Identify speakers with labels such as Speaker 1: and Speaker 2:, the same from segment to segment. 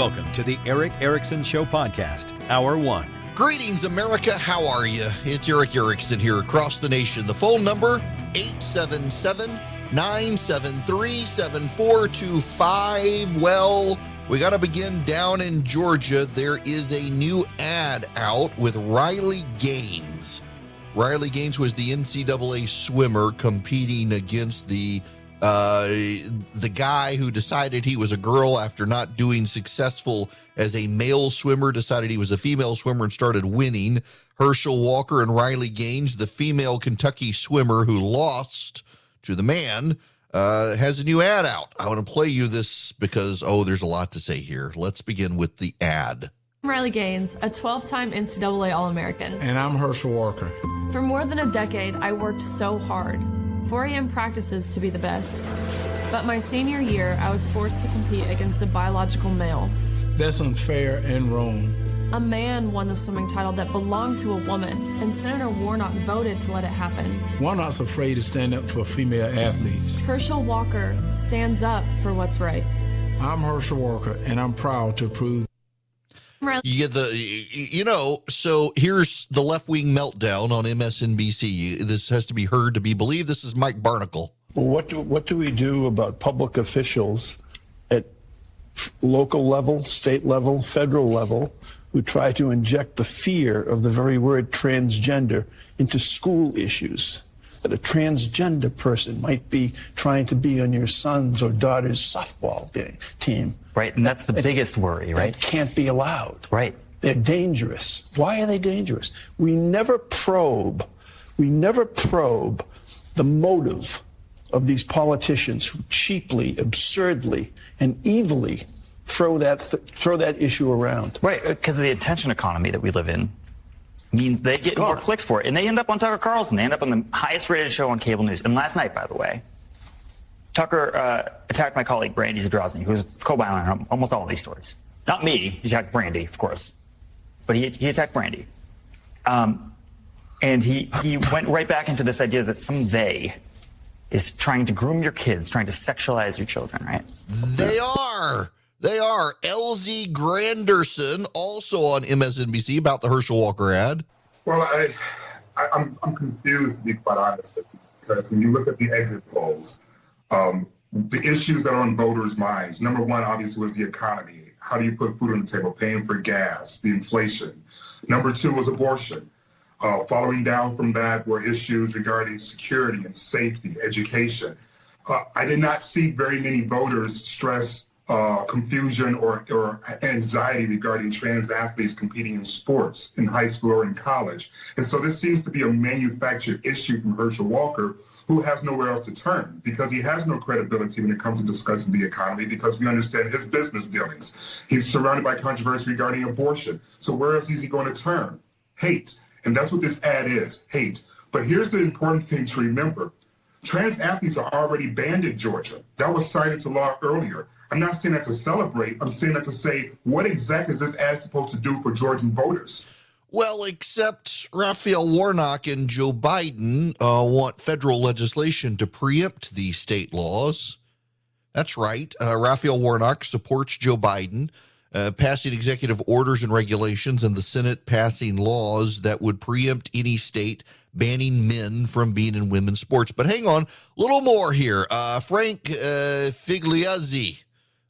Speaker 1: Welcome to the Erick Erickson Show podcast, Hour One.
Speaker 2: Greetings, America. How are you? It's Erick Erickson here across the nation. The phone number 877 973 7425. Well, we got to begin down in Georgia. There is a new ad out with Riley Gaines. Riley Gaines was the NCAA swimmer competing against the uh, the guy who decided he was a girl after not doing successful as a male swimmer decided he was a female swimmer and started winning. Herschel Walker and Riley Gaines, the female Kentucky swimmer who lost to the man, uh, has a new ad out. I want to play you this because, oh, there's a lot to say here. Let's begin with the ad.
Speaker 3: I'm Riley Gaines, a 12 time NCAA All American.
Speaker 4: And I'm Herschel Walker.
Speaker 3: For more than a decade, I worked so hard 4 a.m. practices to be the best. But my senior year, I was forced to compete against a biological male.
Speaker 4: That's unfair and wrong.
Speaker 3: A man won the swimming title that belonged to a woman, and Senator Warnock voted to let it happen.
Speaker 4: Warnock's afraid to stand up for female athletes.
Speaker 3: Herschel Walker stands up for what's right.
Speaker 4: I'm Herschel Walker, and I'm proud to prove
Speaker 2: you get the, you know, so here's the left wing meltdown on MSNBC. This has to be heard to be believed. This is Mike Barnicle.
Speaker 5: Well, what do, what do we do about public officials at local level, state level, federal level who try to inject the fear of the very word transgender into school issues? That a transgender person might be trying to be on your son's or daughter's softball team
Speaker 6: Right, and that's the it, biggest worry, right?
Speaker 5: That can't be allowed.
Speaker 6: Right.
Speaker 5: They're dangerous. Why are they dangerous? We never probe, we never probe the motive of these politicians who cheaply, absurdly, and evilly throw that th- throw that issue around.
Speaker 6: Right, uh, because of the attention economy that we live in means they get more clicks for it, and they end up on Tucker Carlson. They end up on the highest rated show on cable news. And last night, by the way, Tucker uh, attacked my colleague Brandy Zadrozny, who was co-bylined on almost all of these stories. Not me. He attacked Brandy, of course, but he, he attacked Brandy. Um, and he, he went right back into this idea that some they is trying to groom your kids, trying to sexualize your children, right?
Speaker 2: They are. They are. LZ Granderson, also on MSNBC, about the Herschel Walker ad.
Speaker 7: Well, I, I, am I'm, I'm confused, to be quite honest with you, because when you look at the exit polls, um, the issues that are on voters' minds, number one, obviously, was the economy. How do you put food on the table? Paying for gas, the inflation. Number two was abortion. Uh, following down from that were issues regarding security and safety, education. Uh, I did not see very many voters stress uh, confusion or, or anxiety regarding trans athletes competing in sports in high school or in college. And so this seems to be a manufactured issue from Herschel Walker, who has nowhere else to turn because he has no credibility when it comes to discussing the economy because we understand his business dealings. He's surrounded by controversy regarding abortion. So where else is he going to turn? Hate. And that's what this ad is hate. But here's the important thing to remember trans athletes are already banned in Georgia. That was signed into law earlier. I'm not saying that to celebrate. I'm saying that to say, what exactly is this ad supposed to do for Georgian voters?
Speaker 2: Well, except Raphael Warnock and Joe Biden uh, want federal legislation to preempt these state laws. That's right. Uh, Raphael Warnock supports Joe Biden uh, passing executive orders and regulations, and the Senate passing laws that would preempt any state banning men from being in women's sports. But hang on, a little more here. Uh, Frank uh, Figliuzzi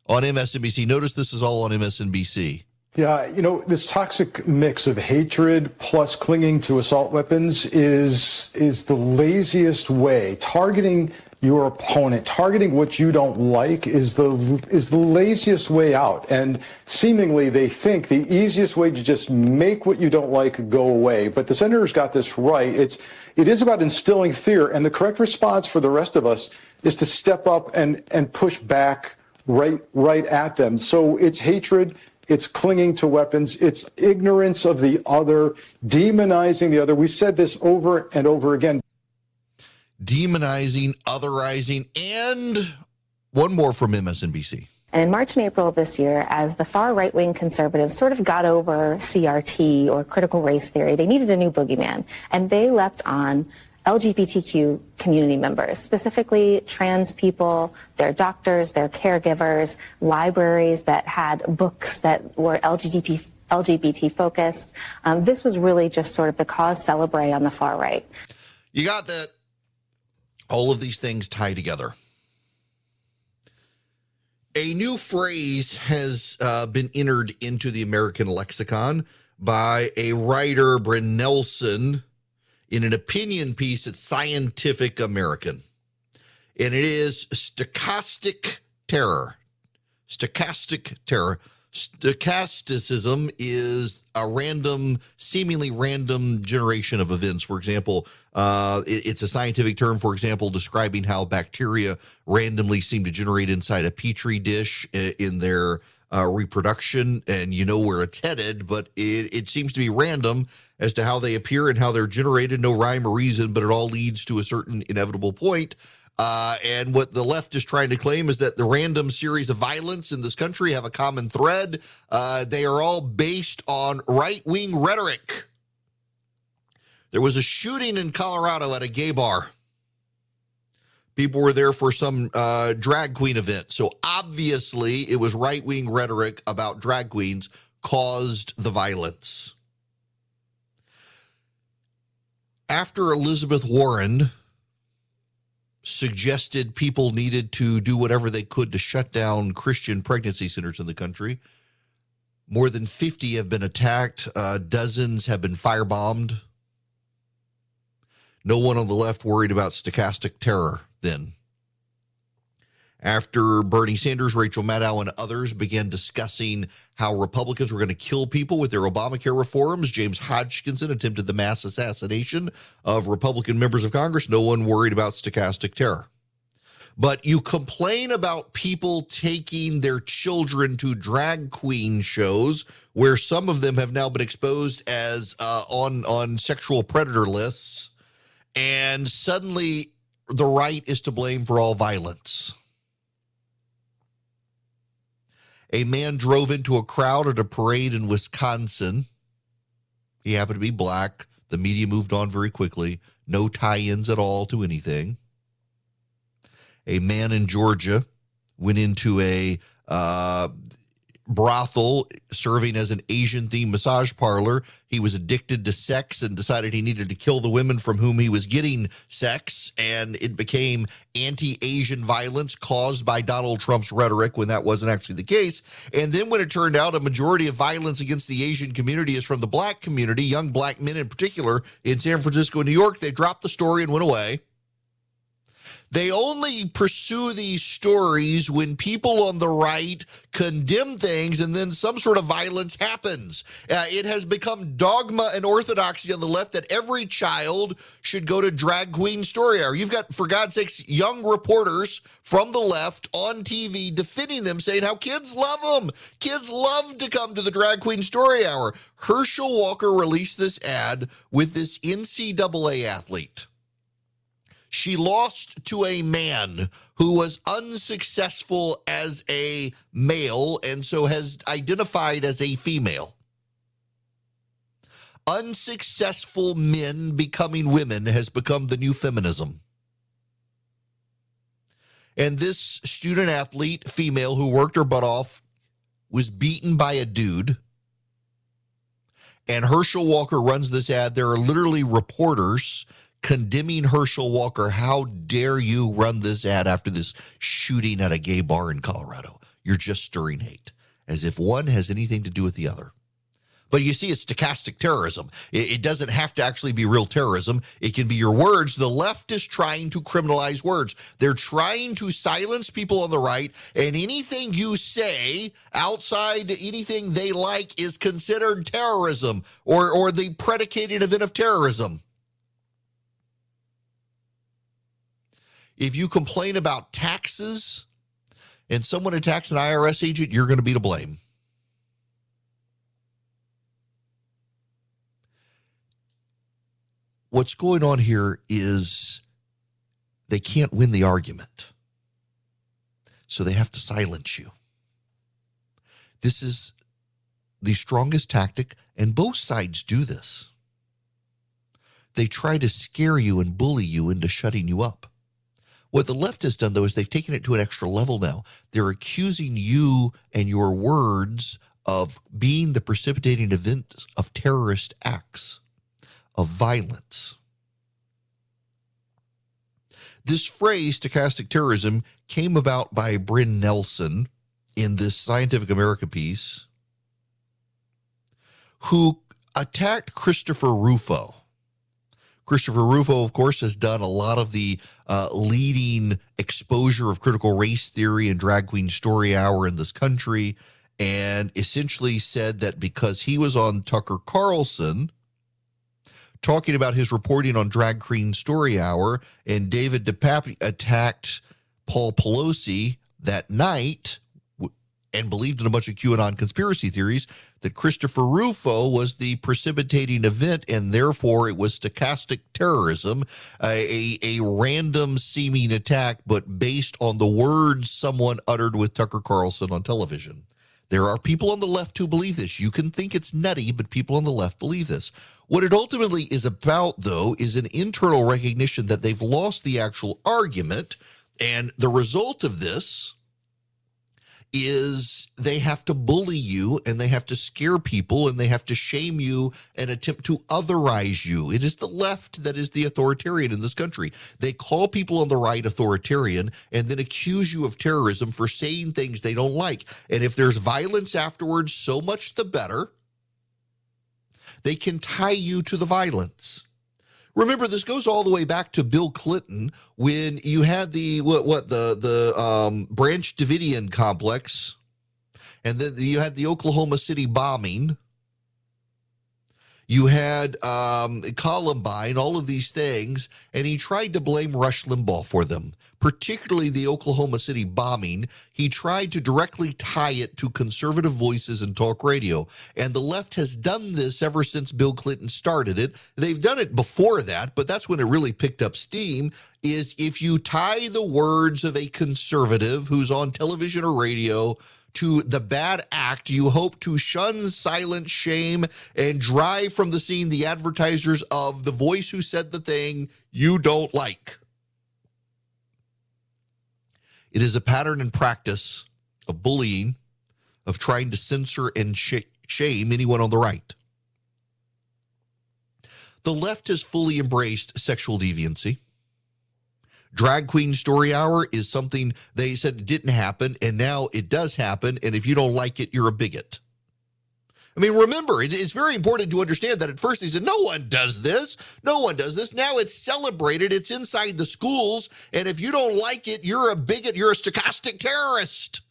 Speaker 2: on MSNBC. Notice this is all on MSNBC.
Speaker 8: Yeah, you know, this toxic mix of hatred plus clinging to assault weapons is is the laziest way. Targeting your opponent, targeting what you don't like is the is the laziest way out. And seemingly they think the easiest way to just make what you don't like go away. But the senator's got this right. It's it is about instilling fear, and the correct response for the rest of us is to step up and and push back right right at them. So it's hatred it's clinging to weapons, it's ignorance of the other, demonizing the other. We've said this over and over again.
Speaker 2: Demonizing, otherizing, and one more from MSNBC.
Speaker 9: And in March and April of this year, as the far right wing conservatives sort of got over CRT or critical race theory, they needed a new boogeyman. And they leapt on LGBTQ community members, specifically trans people, their doctors, their caregivers, libraries that had books that were LGBT, LGBT focused. Um, this was really just sort of the cause celebre on the far right.
Speaker 2: You got that. All of these things tie together. A new phrase has uh, been entered into the American lexicon by a writer, Bryn Nelson, in an opinion piece at Scientific American. And it is stochastic terror. Stochastic terror. Stochasticism is a random, seemingly random generation of events. For example, uh, it, it's a scientific term, for example, describing how bacteria randomly seem to generate inside a petri dish in their uh, reproduction, and you know where it's headed, but it, it seems to be random as to how they appear and how they're generated. No rhyme or reason, but it all leads to a certain inevitable point. Uh, and what the left is trying to claim is that the random series of violence in this country have a common thread. Uh, they are all based on right wing rhetoric. There was a shooting in Colorado at a gay bar. People were there for some uh, drag queen event. So obviously, it was right wing rhetoric about drag queens caused the violence. After Elizabeth Warren suggested people needed to do whatever they could to shut down Christian pregnancy centers in the country. More than 50 have been attacked, uh, dozens have been firebombed. No one on the left worried about stochastic terror then. After Bernie Sanders, Rachel Maddow, and others began discussing how Republicans were going to kill people with their Obamacare reforms, James Hodgkinson attempted the mass assassination of Republican members of Congress. No one worried about stochastic terror. But you complain about people taking their children to drag queen shows, where some of them have now been exposed as uh, on on sexual predator lists, and suddenly the right is to blame for all violence. A man drove into a crowd at a parade in Wisconsin. He happened to be black. The media moved on very quickly. No tie ins at all to anything. A man in Georgia went into a uh, brothel serving as an Asian themed massage parlor. He was addicted to sex and decided he needed to kill the women from whom he was getting sex. And it became anti Asian violence caused by Donald Trump's rhetoric when that wasn't actually the case. And then when it turned out a majority of violence against the Asian community is from the black community, young black men in particular, in San Francisco and New York, they dropped the story and went away. They only pursue these stories when people on the right condemn things and then some sort of violence happens. Uh, it has become dogma and orthodoxy on the left that every child should go to drag queen story hour. You've got, for God's sakes, young reporters from the left on TV defending them, saying how kids love them. Kids love to come to the drag queen story hour. Herschel Walker released this ad with this NCAA athlete she lost to a man who was unsuccessful as a male and so has identified as a female. Unsuccessful men becoming women has become the new feminism. And this student athlete, female, who worked her butt off, was beaten by a dude. And Herschel Walker runs this ad. There are literally reporters condemning Herschel Walker. How dare you run this ad after this shooting at a gay bar in Colorado? You're just stirring hate, as if one has anything to do with the other. But you see, it's stochastic terrorism. It, doesn't have to actually be real terrorism. It can be your words. The left is trying to criminalize words. They're trying to silence people on the right, and anything you say outside anything they like is considered terrorism or, or the predicated event of terrorism. If you complain about taxes and someone attacks an IRS agent, you're going to be to blame. What's going on here is they can't win the argument. So they have to silence you. This is the strongest tactic, and both sides do this. They try to scare you and bully you into shutting you up. What the left has done, though, is they've taken it to an extra level now. They're accusing you and your words of being the precipitating event of terrorist acts, of violence. This phrase, stochastic terrorism, came about by Bryn Nelson in this Scientific America piece, who attacked Christopher Rufo. Christopher Rufo, of course, has done a lot of the uh, leading exposure of critical race theory and drag queen story hour in this country, and essentially said that because he was on Tucker Carlson talking about his reporting on drag queen story hour, and David DePape attacked Paul Pelosi that night and believed in a bunch of QAnon conspiracy theories that Christopher Rufo was the precipitating event and therefore it was stochastic terrorism, a, a, random seeming attack, but based on the words someone uttered with Tucker Carlson on television. There are people on the left who believe this. You can think it's nutty, but people on the left believe this. What it ultimately is about, though, is an internal recognition that they've lost the actual argument. And the result of this is they have to bully you and they have to scare people and they have to shame you and attempt to otherize you. It is the left that is the authoritarian in this country. They call people on the right authoritarian and then accuse you of terrorism for saying things they don't like. And if there's violence afterwards, so much the better. They can tie you to the violence. Remember, this goes all the way back to Bill Clinton when you had the what what the the um, Branch Davidian complex, and then you had the Oklahoma City bombing. You had um, Columbine, all of these things, and he tried to blame Rush Limbaugh for them, particularly the Oklahoma City bombing. He tried to directly tie it to conservative voices and talk radio. And the left has done this ever since Bill Clinton started it. They've done it before that, but that's when it really picked up steam. Is if you tie the words of a conservative who's on television or radio to the bad act, you hope to shun silent shame and drive from the scene the advertisers of the voice who said the thing you don't like. It is a pattern and practice of bullying, of trying to censor and sh- shame anyone on the right. The left has fully embraced sexual deviancy. Drag Queen Story Hour is something they said didn't happen, and now it does happen. And if you don't like it, you're a bigot. I mean, remember, it's very important to understand that at first they said, no one does this. No one does this. Now it's celebrated. It's inside the schools. And if you don't like it, you're a bigot. You're a stochastic terrorist.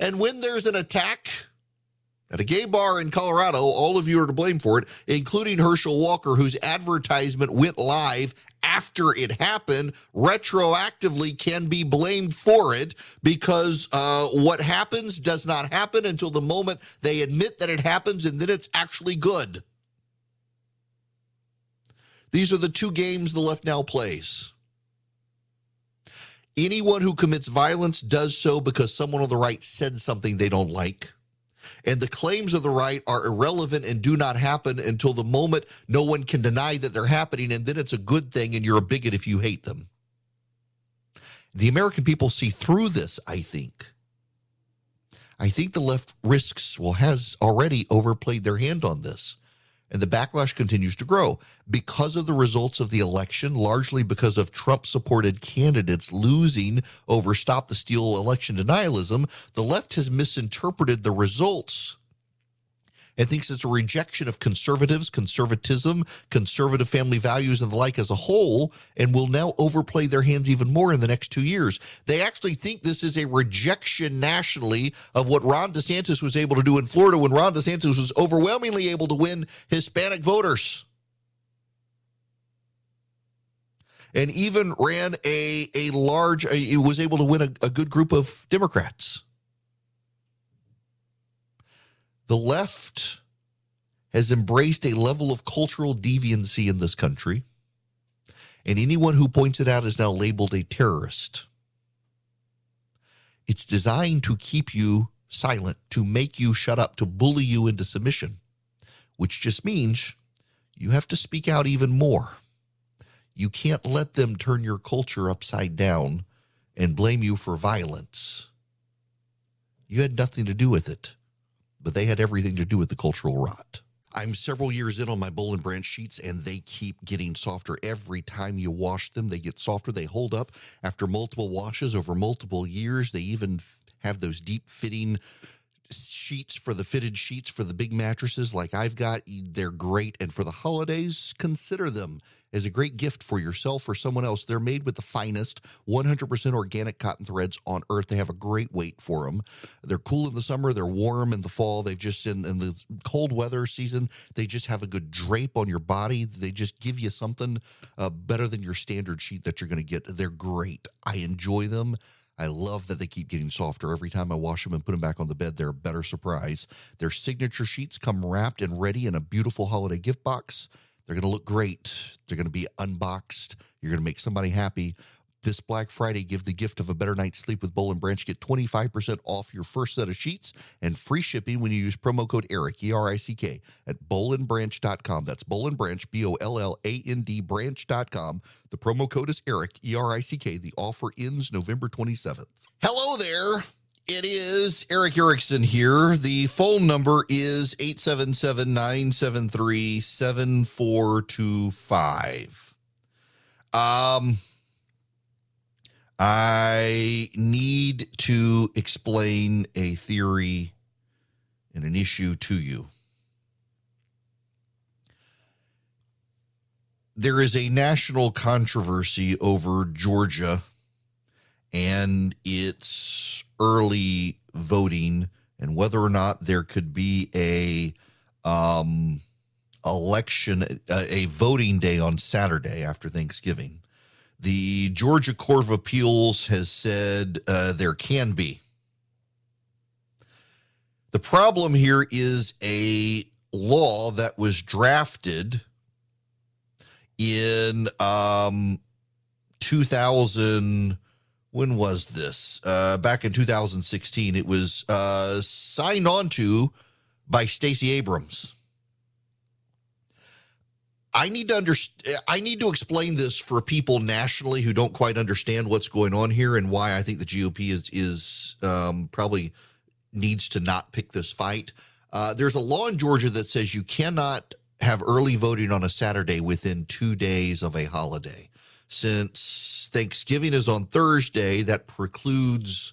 Speaker 2: And when there's an attack at a gay bar in Colorado, all of you are to blame for it, including Herschel Walker, whose advertisement went live after it happened retroactively can be blamed for it because uh, what happens does not happen until the moment they admit that it happens and then it's actually good. These are the two games the left now plays. Anyone who commits violence does so because someone on the right said something they don't like and the claims of the right are irrelevant and do not happen until the moment no one can deny that they're happening, and then it's a good thing and you're a bigot if you hate them. The American people see through this, I think. I think the left risks, well, has already overplayed their hand on this. And the backlash continues to grow because of the results of the election, largely because of Trump supported candidates losing over Stop the Steal election denialism. The left has misinterpreted the results and thinks it's a rejection of conservatives, conservatism, conservative family values, and the like as a whole, and will now overplay their hands even more in the next two years. They actually think this is a rejection nationally of what Ron DeSantis was able to do in Florida when Ron DeSantis was overwhelmingly able to win Hispanic voters. And even ran a, a large, a, was able to win a, a good group of Democrats. The left has embraced a level of cultural deviancy in this country, and anyone who points it out is now labeled a terrorist. It's designed to keep you silent, to make you shut up, to bully you into submission, which just means you have to speak out even more. You can't let them turn your culture upside down and blame you for violence. You had nothing to do with it, but they had everything to do with the cultural rot. I'm several years in on my Boll and Branch sheets, and they keep getting softer. Every time you wash them, they get softer. They hold up after multiple washes over multiple years. They even have those deep fitting sheets for the fitted sheets for the big mattresses like I've got. They're great. And for the holidays, consider them as a great gift for yourself or someone else. They're made with the finest 100% organic cotton threads on earth. They have a great weight for them. They're cool in the summer, they're warm in the fall. They've just, in, in the cold weather season, they just have a good drape on your body. They just give you something uh, better than your standard sheet that you're going to get. They're great. I enjoy them. I love that they keep getting softer every time I wash them and put them back on the bed. They're a better surprise. Their signature sheets come wrapped and ready in a beautiful holiday gift box. They're going to look great. They're going to be unboxed. You're going to make somebody happy. This Black Friday, give the gift of a better night's sleep with Boll and Branch. Get 25% off your first set of sheets and free shipping when you use promo code ERICK, E R I C K, at bollandbranch.com. That's Boll and Branch, B O L L A N D branch.com. The promo code is ERICK, E R I C K. The offer ends November 27th. Hello there. It is Erick Erickson here. The phone number is 877 973 7425. Um, I need to explain a theory and an issue to you. There is a national controversy over Georgia and its early voting and whether or not there could be a um, election, a, a voting day on Saturday after Thanksgiving. The Georgia Court of Appeals has said uh, there can be. The problem here is a law that was drafted in um, 2000 when was this? Uh, back in 2016. It was uh, signed on to by Stacey Abrams. I need to understand. I need to explain this for people nationally who don't quite understand what's going on here and why I think the GOP is is um, probably needs to not pick this fight. Uh, there's a law in Georgia that says you cannot have early voting on a Saturday within two days of a holiday. Since Thanksgiving is on Thursday, that precludes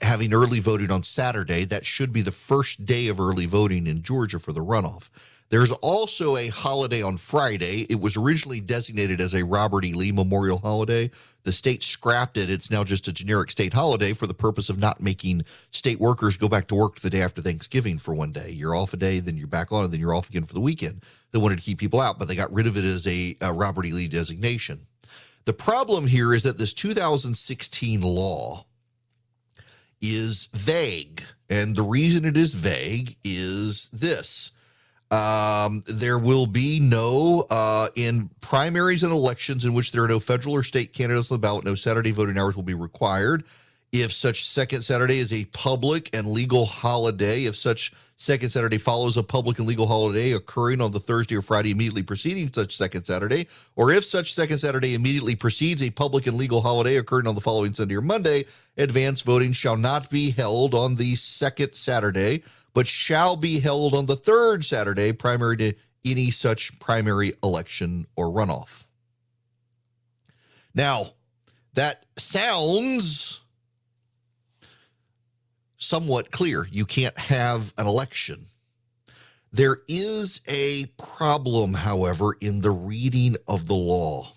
Speaker 2: having early voting on Saturday. That should be the first day of early voting in Georgia for the runoff. There's also a holiday on Friday. It was originally designated as a Robert E. Lee Memorial Holiday. The state scrapped it. It's now just a generic state holiday for the purpose of not making state workers go back to work the day after Thanksgiving for one day. You're off a day, then you're back on, and then you're off again for the weekend. They wanted to keep people out, but they got rid of it as a, a Robert E. Lee designation. The problem here is that this 2016 law is vague. And the reason it is vague is this. Um, there will be no, uh, in primaries and elections in which there are no federal or state candidates on the ballot, no Saturday voting hours will be required. If such second Saturday is a public and legal holiday, if such second Saturday follows a public and legal holiday occurring on the Thursday or Friday immediately preceding such second Saturday, or if such second Saturday immediately precedes a public and legal holiday occurring on the following Sunday or Monday, advance voting shall not be held on the second Saturday, but shall be held on the third Saturday, primary to any such primary election or runoff. Now, that sounds somewhat clear. You can't have an election. There is a problem, however, in the reading of the law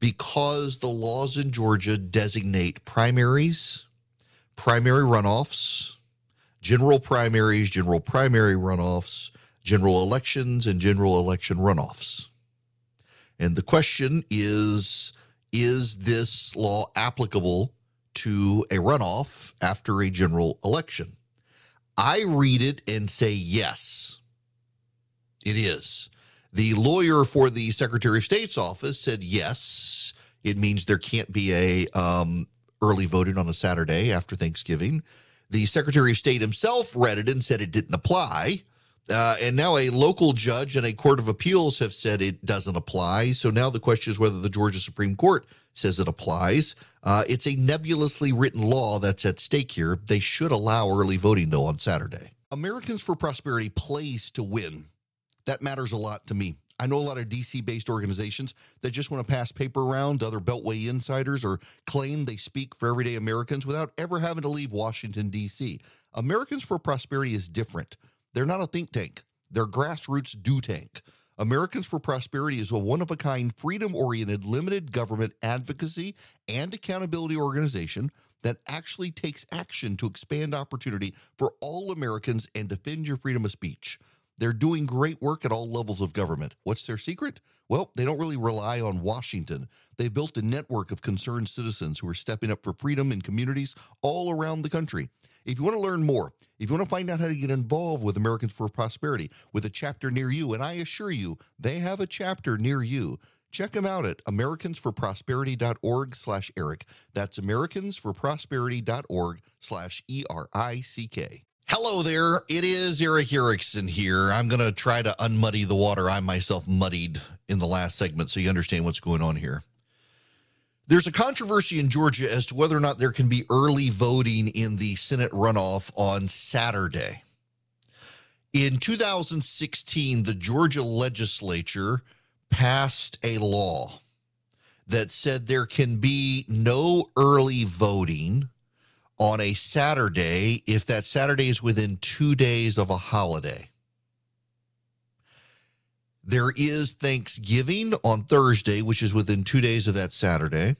Speaker 2: because the laws in Georgia designate primaries, primary runoffs, general primaries, general primary runoffs, general elections, and general election runoffs. And the question is is this law applicable to a runoff after a general election? I read it and say yes, it is. The lawyer for the Secretary of State's office said yes, it means there can't be a um, early voting on a Saturday after Thanksgiving. The Secretary of State himself read it and said it didn't apply. Uh, and now a local judge and a court of appeals have said it doesn't apply. So now the question is whether the Georgia Supreme Court says it applies. Uh, it's a nebulously written law that's at stake here. They should allow early voting, though, on Saturday. Americans for Prosperity plays to win. That matters a lot to me. I know a lot of DC based organizations that just want to pass paper around to other Beltway insiders or claim they speak for everyday Americans without ever having to leave Washington, D.C. Americans for Prosperity is different. They're not a think tank, they're grassroots do tank. Americans for Prosperity is a one of a kind, freedom oriented, limited government advocacy and accountability organization that actually takes action to expand opportunity for all Americans and defend your freedom of speech. They're doing great work at all levels of government. What's their secret? Well, they don't really rely on Washington. They built a network of concerned citizens who are stepping up for freedom in communities all around the country. If you want to learn more, if you want to find out how to get involved with Americans for Prosperity with a chapter near you, and I assure you, they have a chapter near you. Check them out at americansforprosperity.org slash Erick. That's americansforprosperity.org slash E-R-I-C-K. Hello there. It is Erick Erickson here. I'm going to try to unmuddy the water I myself muddied in the last segment so you understand what's going on here. There's a controversy in Georgia as to whether or not there can be early voting in the Senate runoff on Saturday. In 2016, the Georgia legislature passed a law that said there can be no early voting on a Saturday if that Saturday is within two days of a holiday. There is Thanksgiving on Thursday, which is within two days of that Saturday.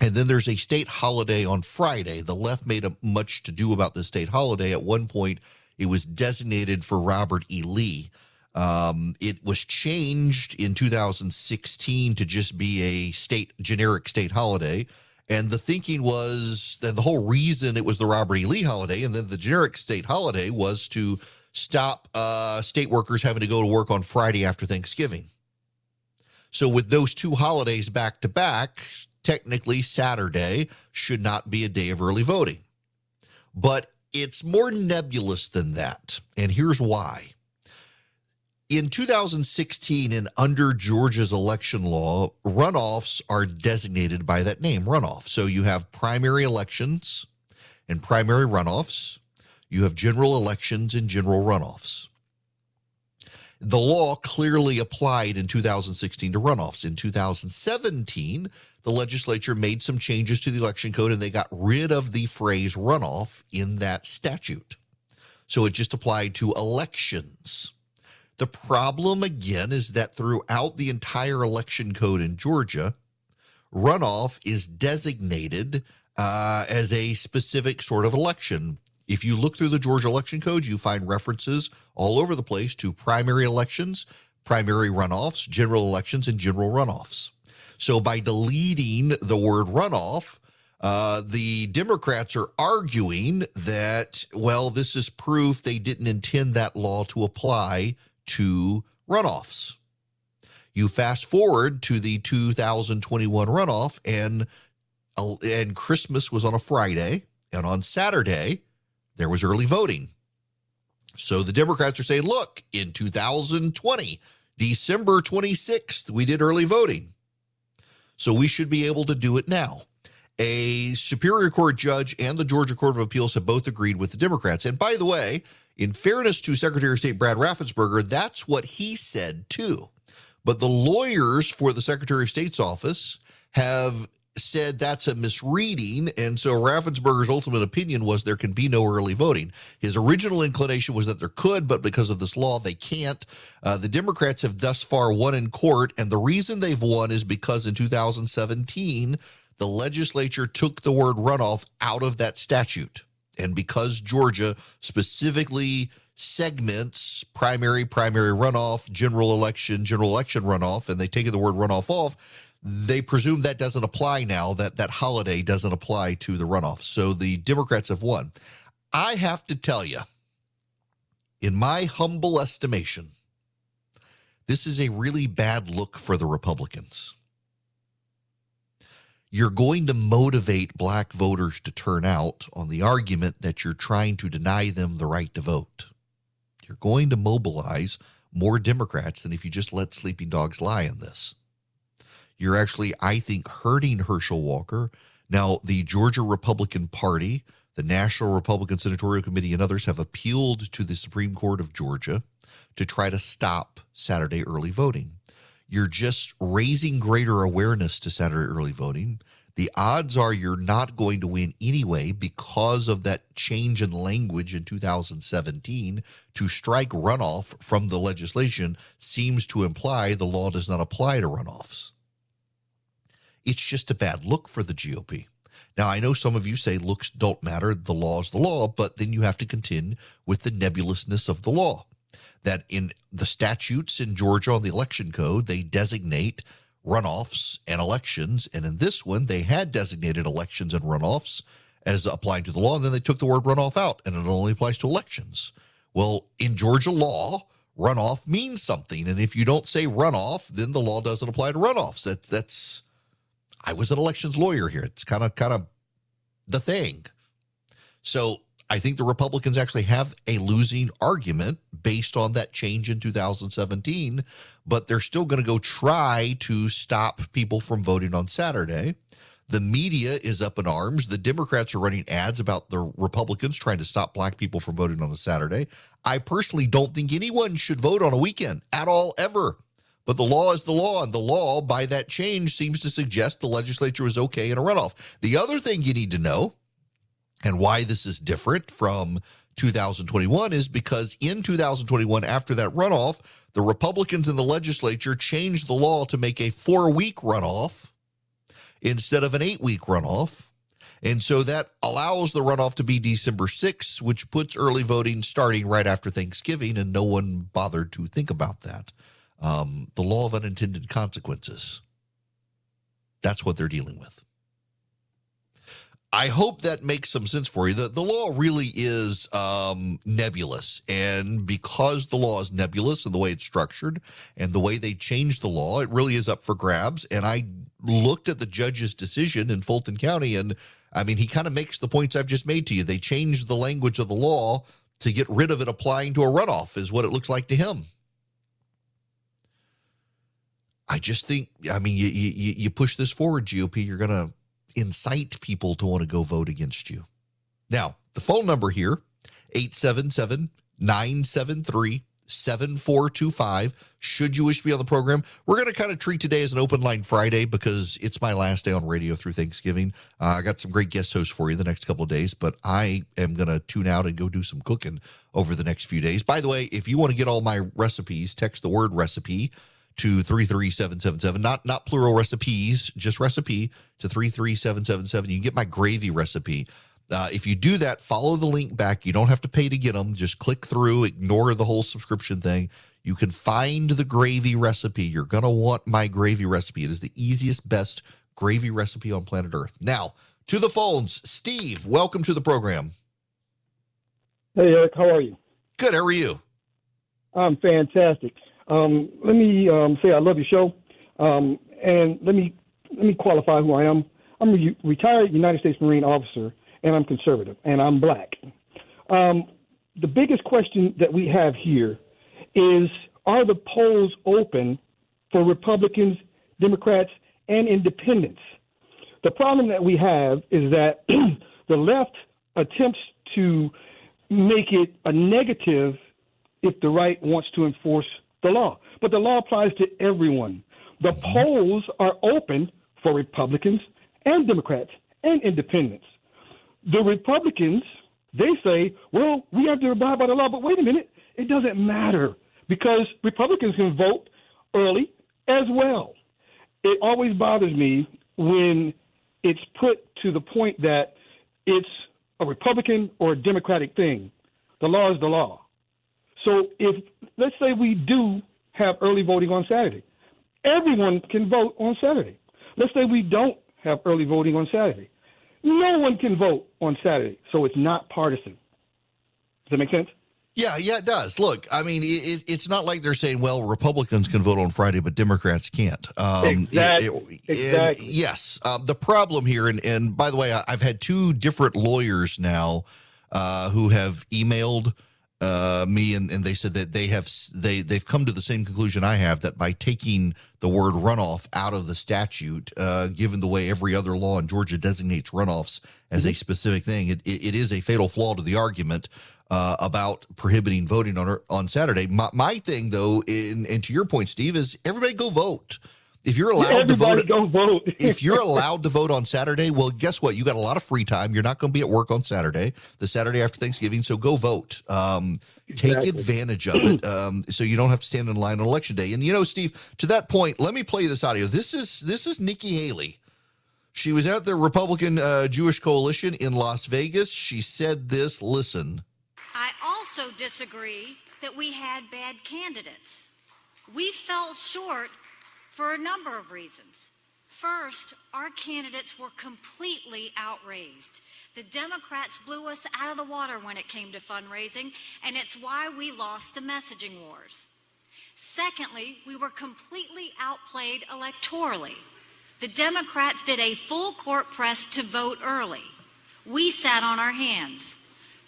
Speaker 2: And then there's a state holiday on Friday. The left made much to do about the state holiday. At one point, it was designated for Robert E. Lee. Um, it was changed in 2016 to just be a state generic state holiday. And the thinking was that the whole reason it was the Robert E. Lee holiday and then the generic state holiday was to stop uh, state workers having to go to work on Friday after Thanksgiving. So, with those two holidays back to back, technically Saturday should not be a day of early voting. But it's more nebulous than that. And here's why. In 2016, and under Georgia's election law, runoffs are designated by that name, runoff. So you have primary elections and primary runoffs. You have general elections and general runoffs. The law clearly applied in 2016 to runoffs. In 2017, the legislature made some changes to the election code and they got rid of the phrase runoff in that statute. So it just applied to elections. The problem, again, is that throughout the entire election code in Georgia, runoff is designated uh, as a specific sort of election. If you look through the Georgia election code, you find references all over the place to primary elections, primary runoffs, general elections, and general runoffs. So by deleting the word runoff, uh, the Democrats are arguing that, well, this is proof they didn't intend that law to apply to runoffs. You fast forward to the 2021 runoff, and uh, and Christmas was on a Friday, and on Saturday there was early voting. So the Democrats are saying, look, in 2020, December 26th, we did early voting. So we should be able to do it now. A Superior Court judge and the Georgia Court of Appeals have both agreed with the Democrats. And by the way, in fairness to Secretary of State Brad Raffensperger, that's what he said too. But the lawyers for the Secretary of State's office have said that's a misreading. And so Raffensperger's ultimate opinion was there can be no early voting. His original inclination was that there could, but because of this law, they can't. Uh, the Democrats have thus far won in court. And the reason they've won is because in 2017, the legislature took the word runoff out of that statute. And because Georgia specifically segments primary, primary runoff, general election, general election runoff, and they take the word runoff off, they presume that doesn't apply now, that that holiday doesn't apply to the runoff. So the Democrats have won. I have to tell you, in my humble estimation, this is a really bad look for the Republicans you're going to motivate black voters to turn out on the argument that you're trying to deny them the right to vote. You're going to mobilize more Democrats than if you just let sleeping dogs lie in this. You're actually, I think, hurting Herschel Walker. Now, the Georgia Republican Party, the National Republican Senatorial Committee, and others have appealed to the Supreme Court of Georgia to try to stop Saturday early voting. You're just raising greater awareness to Saturday early voting. The odds are you're not going to win anyway because of that change in language in 2017 to strike runoff from the legislation seems to imply the law does not apply to runoffs. It's just a bad look for the GOP. Now, I know some of you say looks don't matter, the law is the law, but then you have to contend with the nebulousness of the law. That in the statutes in Georgia on the election code, they designate runoffs and elections. And in this one, they had designated elections and runoffs as applying to the law. And then they took the word runoff out, and it only applies to elections. Well, in Georgia law, runoff means something. And if you don't say runoff, then the law doesn't apply to runoffs. That's that's I was an elections lawyer here. It's kind of kind of the thing. So I think the Republicans actually have a losing argument based on that change in 2017, but they're still going to go try to stop people from voting on Saturday. The media is up in arms. The Democrats are running ads about the Republicans trying to stop black people from voting on a Saturday. I personally don't think anyone should vote on a weekend at all, ever. But the law is the law, and the law, by that change, seems to suggest the legislature was okay in a runoff. The other thing you need to know, and why this is different from 2021, is because in 2021, after that runoff, the Republicans in the legislature changed the law to make a four week runoff instead of an eight week runoff. And so that allows the runoff to be December 6th, which puts early voting starting right after Thanksgiving, and no one bothered to think about that um, the law of unintended consequences. That's what they're dealing with. I hope that makes some sense for you. The, the law really is um, nebulous. And because the law is nebulous and the way it's structured and the way they changed the law, it really is up for grabs. And I looked at the judge's decision in Fulton County, and I mean, he kind of makes the points I've just made to you. They changed the language of the law to get rid of it applying to a runoff, is what it looks like to him. I just think, I mean, you, you, you push this forward, GOP, you're going to incite people to want to go vote against you. Now, the phone number here, 877 973 7425. Should you wish to be on the program, we're going to kind of treat today as an open line Friday because it's my last day on radio through Thanksgiving. Uh, I got some great guest hosts for you the next couple of days, but I am going to tune out and go do some cooking over the next few days. By the way, if you want to get all my recipes, text the word recipe to 33777 not not plural recipes just recipe to 33777 you can get my gravy recipe. Uh, if you do that follow the link back. You don't have to pay to get them just click through ignore the whole subscription thing. You can find the gravy recipe. You're going to want my gravy recipe. It is the easiest best gravy recipe on planet earth. Now to the phones. Steve welcome to the program.
Speaker 10: Hey erick. How are you?
Speaker 2: Good. How are you?
Speaker 10: I'm fantastic um, let me um, say I love your show, um, and let me let me qualify who I am. I'm a retired United States Marine officer, and I'm conservative, and I'm black. Um, the biggest question that we have here is: Are the polls open for Republicans, Democrats, and Independents? The problem that we have is that the left attempts to make it a negative if the right wants to enforce the law. But the law applies to everyone. The mm-hmm. polls are open for Republicans and Democrats and independents. The Republicans, they say, well, we have to abide by the law, but wait a minute, it doesn't matter because Republicans can vote early as well. It always bothers me when it's put to the point that it's a Republican or a Democratic thing. The law is the law. So if let's say we do have early voting on Saturday, everyone can vote on Saturday. Let's say we don't have early voting on Saturday. No one can vote on Saturday, so it's not partisan. Does that make sense?
Speaker 2: Yeah, yeah, it does. Look, I mean, it, it's not like they're saying, well, Republicans can vote on Friday, but Democrats can't.
Speaker 10: Um, exactly. It, it, exactly.
Speaker 2: yes. Uh, the problem here, and, and by the way, I've had two different lawyers now uh, who have emailed uh, me and, and they said that they have they they've come to the same conclusion I have that by taking the word runoff out of the statute, uh, given the way every other law in Georgia designates runoffs as a specific thing, it, it, it is a fatal flaw to the argument uh, about prohibiting voting on on Saturday. My, my thing, though, in, and to your point, Steve, is everybody go vote. If you're allowed
Speaker 10: Everybody
Speaker 2: to
Speaker 10: go
Speaker 2: vote,
Speaker 10: vote.
Speaker 2: if you're allowed to vote on Saturday, well, guess what? You got a lot of free time. You're not going to be at work on Saturday, the Saturday after Thanksgiving. So go vote. Um, take advantage of it, um, so you don't have to stand in line on election day. And you know, Steve, to that point, let me play you this audio. This is this is Nikki Haley. She was at the Republican uh, Jewish Coalition in Las Vegas. She said this. Listen.
Speaker 11: I also disagree that we had bad candidates. We fell short for a number of reasons. First, our candidates were completely outraised. The Democrats blew us out of the water when it came to fundraising, and it's why we lost the messaging wars. Secondly, we were completely outplayed electorally. The Democrats did a full court press to vote early. We sat on our hands.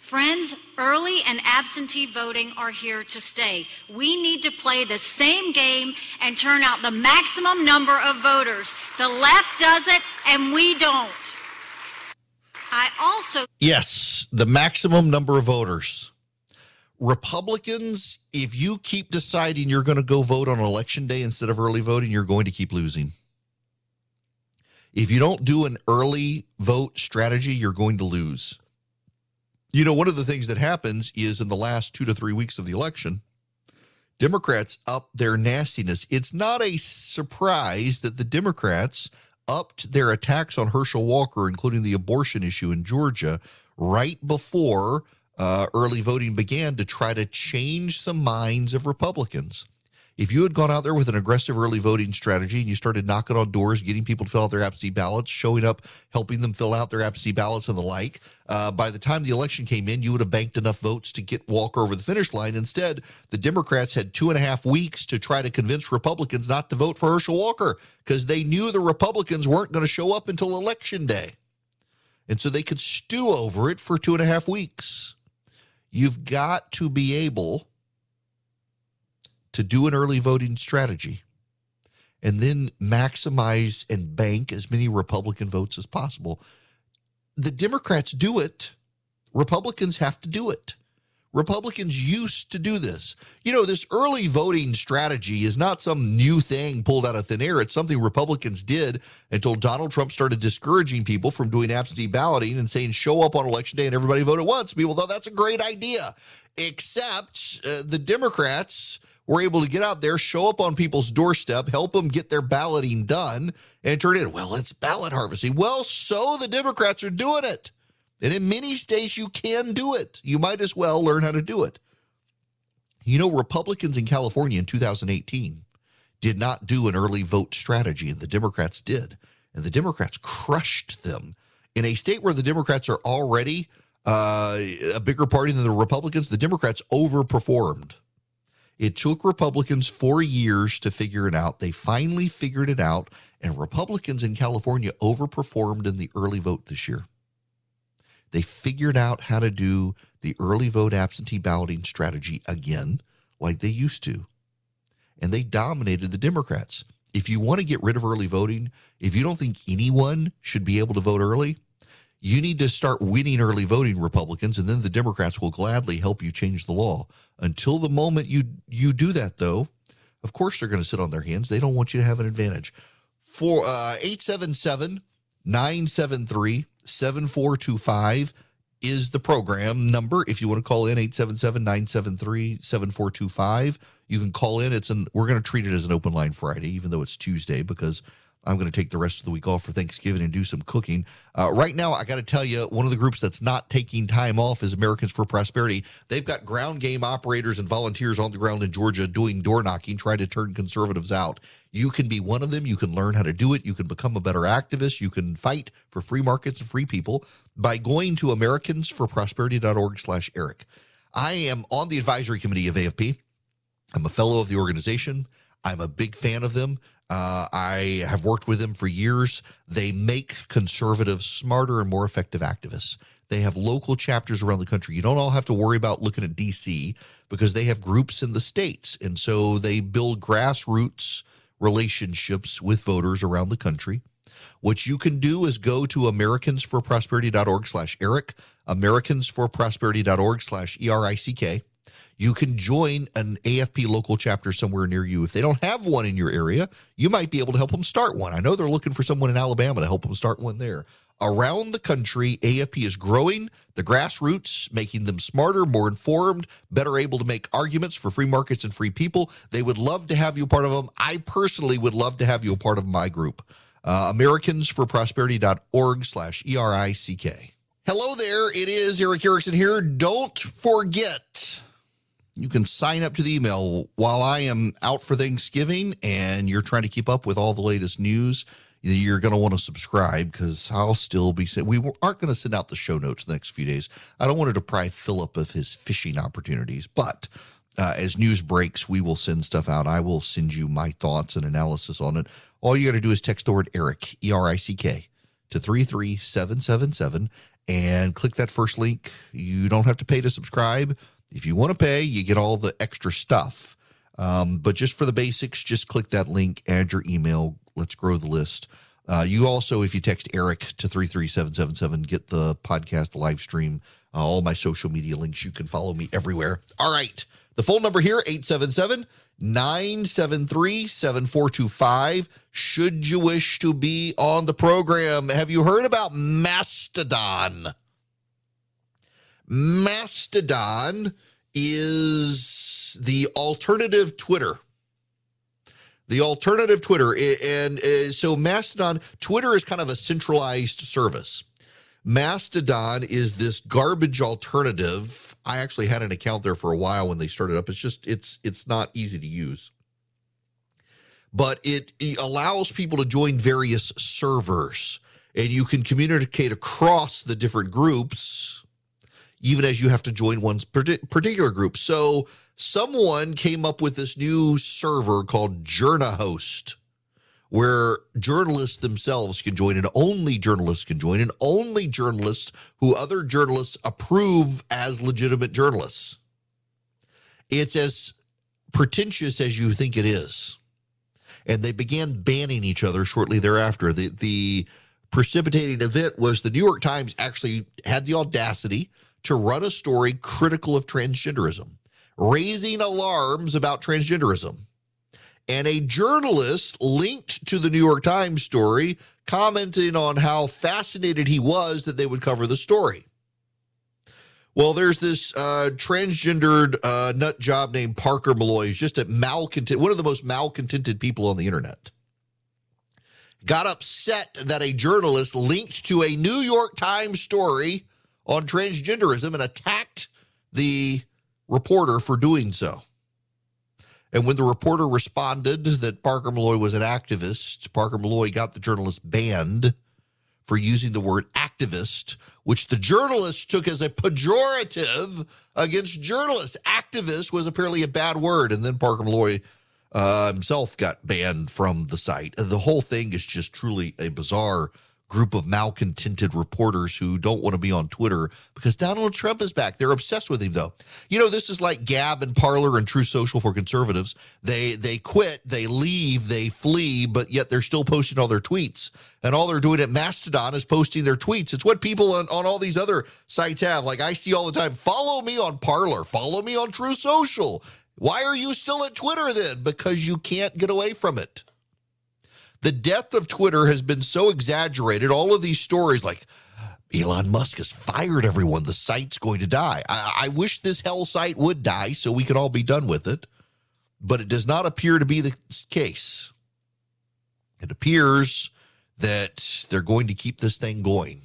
Speaker 11: Friends, early and absentee voting are here to stay. We need to play the same game and turn out the maximum number of voters. The left does it, and we don't. I also
Speaker 2: Yes, the maximum number of voters. Republicans, if you keep deciding you're going to go vote on election day instead of early voting, you're going to keep losing. If you don't do an early vote strategy, you're going to lose. You know, one of the things that happens is in the last two to three weeks of the election, Democrats up their nastiness. It's not a surprise that the Democrats upped their attacks on Herschel Walker, including the abortion issue in Georgia, right before uh, early voting began to try to change some minds of Republicans. If you had gone out there with an aggressive early voting strategy and you started knocking on doors, getting people to fill out their absentee ballots, showing up, helping them fill out their absentee ballots and the like, uh, by the time the election came in, you would have banked enough votes to get Walker over the finish line. Instead, the Democrats had two and a half weeks to try to convince Republicans not to vote for Herschel Walker because they knew the Republicans weren't going to show up until election day. And so they could stew over it for two and a half weeks. You've got to be able to do an early voting strategy and then maximize and bank as many Republican votes as possible. The Democrats do it, Republicans have to do it. Republicans used to do this. You know, this early voting strategy is not some new thing pulled out of thin air. It's something Republicans did until Donald Trump started discouraging people from doing absentee balloting and saying, show up on election day and everybody vote at once. People thought that's a great idea. Except uh, the Democrats were able to get out there, show up on people's doorstep, help them get their balloting done, and turn in. Well, it's ballot harvesting. Well, so the Democrats are doing it. And in many states, you can do it. You might as well learn how to do it. You know, Republicans in California in 2018 did not do an early vote strategy, and the Democrats did. And the Democrats crushed them. In a state where the Democrats are already uh, a bigger party than the Republicans, the Democrats overperformed. It took Republicans four years to figure it out. They finally figured it out, and Republicans in California overperformed in the early vote this year. They figured out how to do the early vote absentee balloting strategy again, like they used to. And they dominated the Democrats. If you want to get rid of early voting, if you don't think anyone should be able to vote early, you need to start winning early voting Republicans, and then the Democrats will gladly help you change the law. Until the moment you you do that, though, of course they're going to sit on their hands. They don't want you to have an advantage. For uh, 877 973 7425 is the program number. If you want to call in 877 973 7425, you can call in. It's an we're going to treat it as an open line Friday, even though it's Tuesday, because I'm going to take the rest of the week off for Thanksgiving and do some cooking. Uh, right now, I got to tell you, one of the groups that's not taking time off is Americans for Prosperity. They've got ground game operators and volunteers on the ground in Georgia doing door knocking, trying to turn conservatives out. You can be one of them. You can learn how to do it. You can become a better activist. You can fight for free markets and free people by going to americansforprosperity.org slash Erick. I am on the advisory committee of AFP. I'm a fellow of the organization. I'm a big fan of them. Uh, I have worked with them for years. They make conservatives smarter and more effective activists. They have local chapters around the country. You don't all have to worry about looking at DC because they have groups in the states. And so they build grassroots relationships with voters around the country. What you can do is go to americansforprosperity.org slash Erick, americansforprosperity.org slash E-R-I-C-K. You can join an AFP local chapter somewhere near you. If they don't have one in your area, you might be able to help them start one. I know they're looking for someone in Alabama to help them start one there. Around the country, AFP is growing the grassroots, making them smarter, more informed, better able to make arguments for free markets and free people. They would love to have you part of them. I personally would love to have you a part of my group. Uh, AmericansForProsperity.org slash E-R-I-C-K. Hello there. It is Erick Erickson here. Don't forget you can sign up to the email while I am out for Thanksgiving and you're trying to keep up with all the latest news. You're going to want to subscribe because I'll still be. We aren't going to send out the show notes the next few days. I don't want to deprive Philip of his fishing opportunities, but uh, as news breaks, we will send stuff out. I will send you my thoughts and analysis on it. All you got to do is text the word Erick, E R I C K, to 33777 and click that first link. You don't have to pay to subscribe. If you want to pay, you get all the extra stuff. Um, but just for the basics, just click that link, add your email. Let's grow the list. Uh, you also, if you text Erick to 33777, get the podcast live stream, uh, all my social media links. You can follow me everywhere. All right. The phone number here, 877 973 7425. Should you wish to be on the program, have you heard about Mastodon? Mastodon is the alternative Twitter. The alternative Twitter. And uh, so Mastodon, Twitter is kind of a centralized service. Mastodon is this garbage alternative. I actually had an account there for a while when they started up. It's just it's it's not easy to use. But it, it allows people to join various servers and you can communicate across the different groups even as you have to join one particular group. So someone came up with this new server called JournaHost, where journalists themselves can join and only journalists can join and only journalists who other journalists approve as legitimate journalists. It's as pretentious as you think it is. And they began banning each other shortly thereafter. The the precipitating event was the New York Times actually had the audacity to run a story critical of transgenderism, raising alarms about transgenderism. And a journalist linked to the New York Times story commenting on how fascinated he was that they would cover the story. Well, there's this uh, transgendered uh, nut job named Parker Molloy. who's just a malcontent, one of the most malcontented people on the internet. Got upset that a journalist linked to a New York Times story on transgenderism and attacked the reporter for doing so. And when the reporter responded that Parker Molloy was an activist, Parker Molloy got the journalist banned for using the word activist, which the journalist took as a pejorative against journalists. Activist was apparently a bad word. And then Parker Molloy uh, himself got banned from the site. And The whole thing is just truly a bizarre group of malcontented reporters who don't want to be on Twitter because Donald Trump is back. They're obsessed with him though. You know, this is like Gab and Parler and Truth Social for conservatives. They they quit, they leave, they flee, but yet they're still posting all their tweets. And all they're doing at Mastodon is posting their tweets. It's what people on, on all these other sites have. Like I see all the time, follow me on Parler, follow me on Truth Social. Why are you still at Twitter then? Because you can't get away from it. The death of Twitter has been so exaggerated. All of these stories, like Elon Musk has fired everyone, the site's going to die. I, I wish this hell site would die so we could all be done with it, but it does not appear to be the case. It appears that they're going to keep this thing going.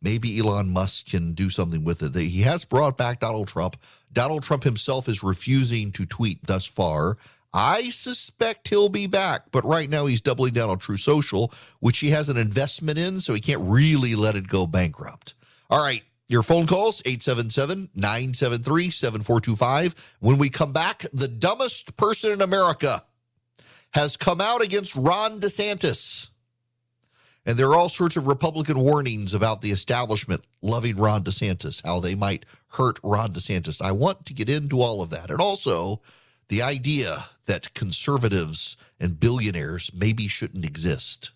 Speaker 2: Maybe Elon Musk can do something with it. He has brought back Donald Trump. Donald Trump himself is refusing to tweet thus far. I suspect he'll be back, but right now he's doubling down on Truth Social, which he has an investment in, so he can't really let it go bankrupt. All right, your phone calls 877-973-7425. When we come back, the dumbest person in America. has come out against Ron DeSantis. And there are all sorts of Republican warnings about the establishment loving Ron DeSantis, how they might hurt Ron DeSantis. I want to get into all of that. And also the idea that conservatives and billionaires maybe shouldn't exist.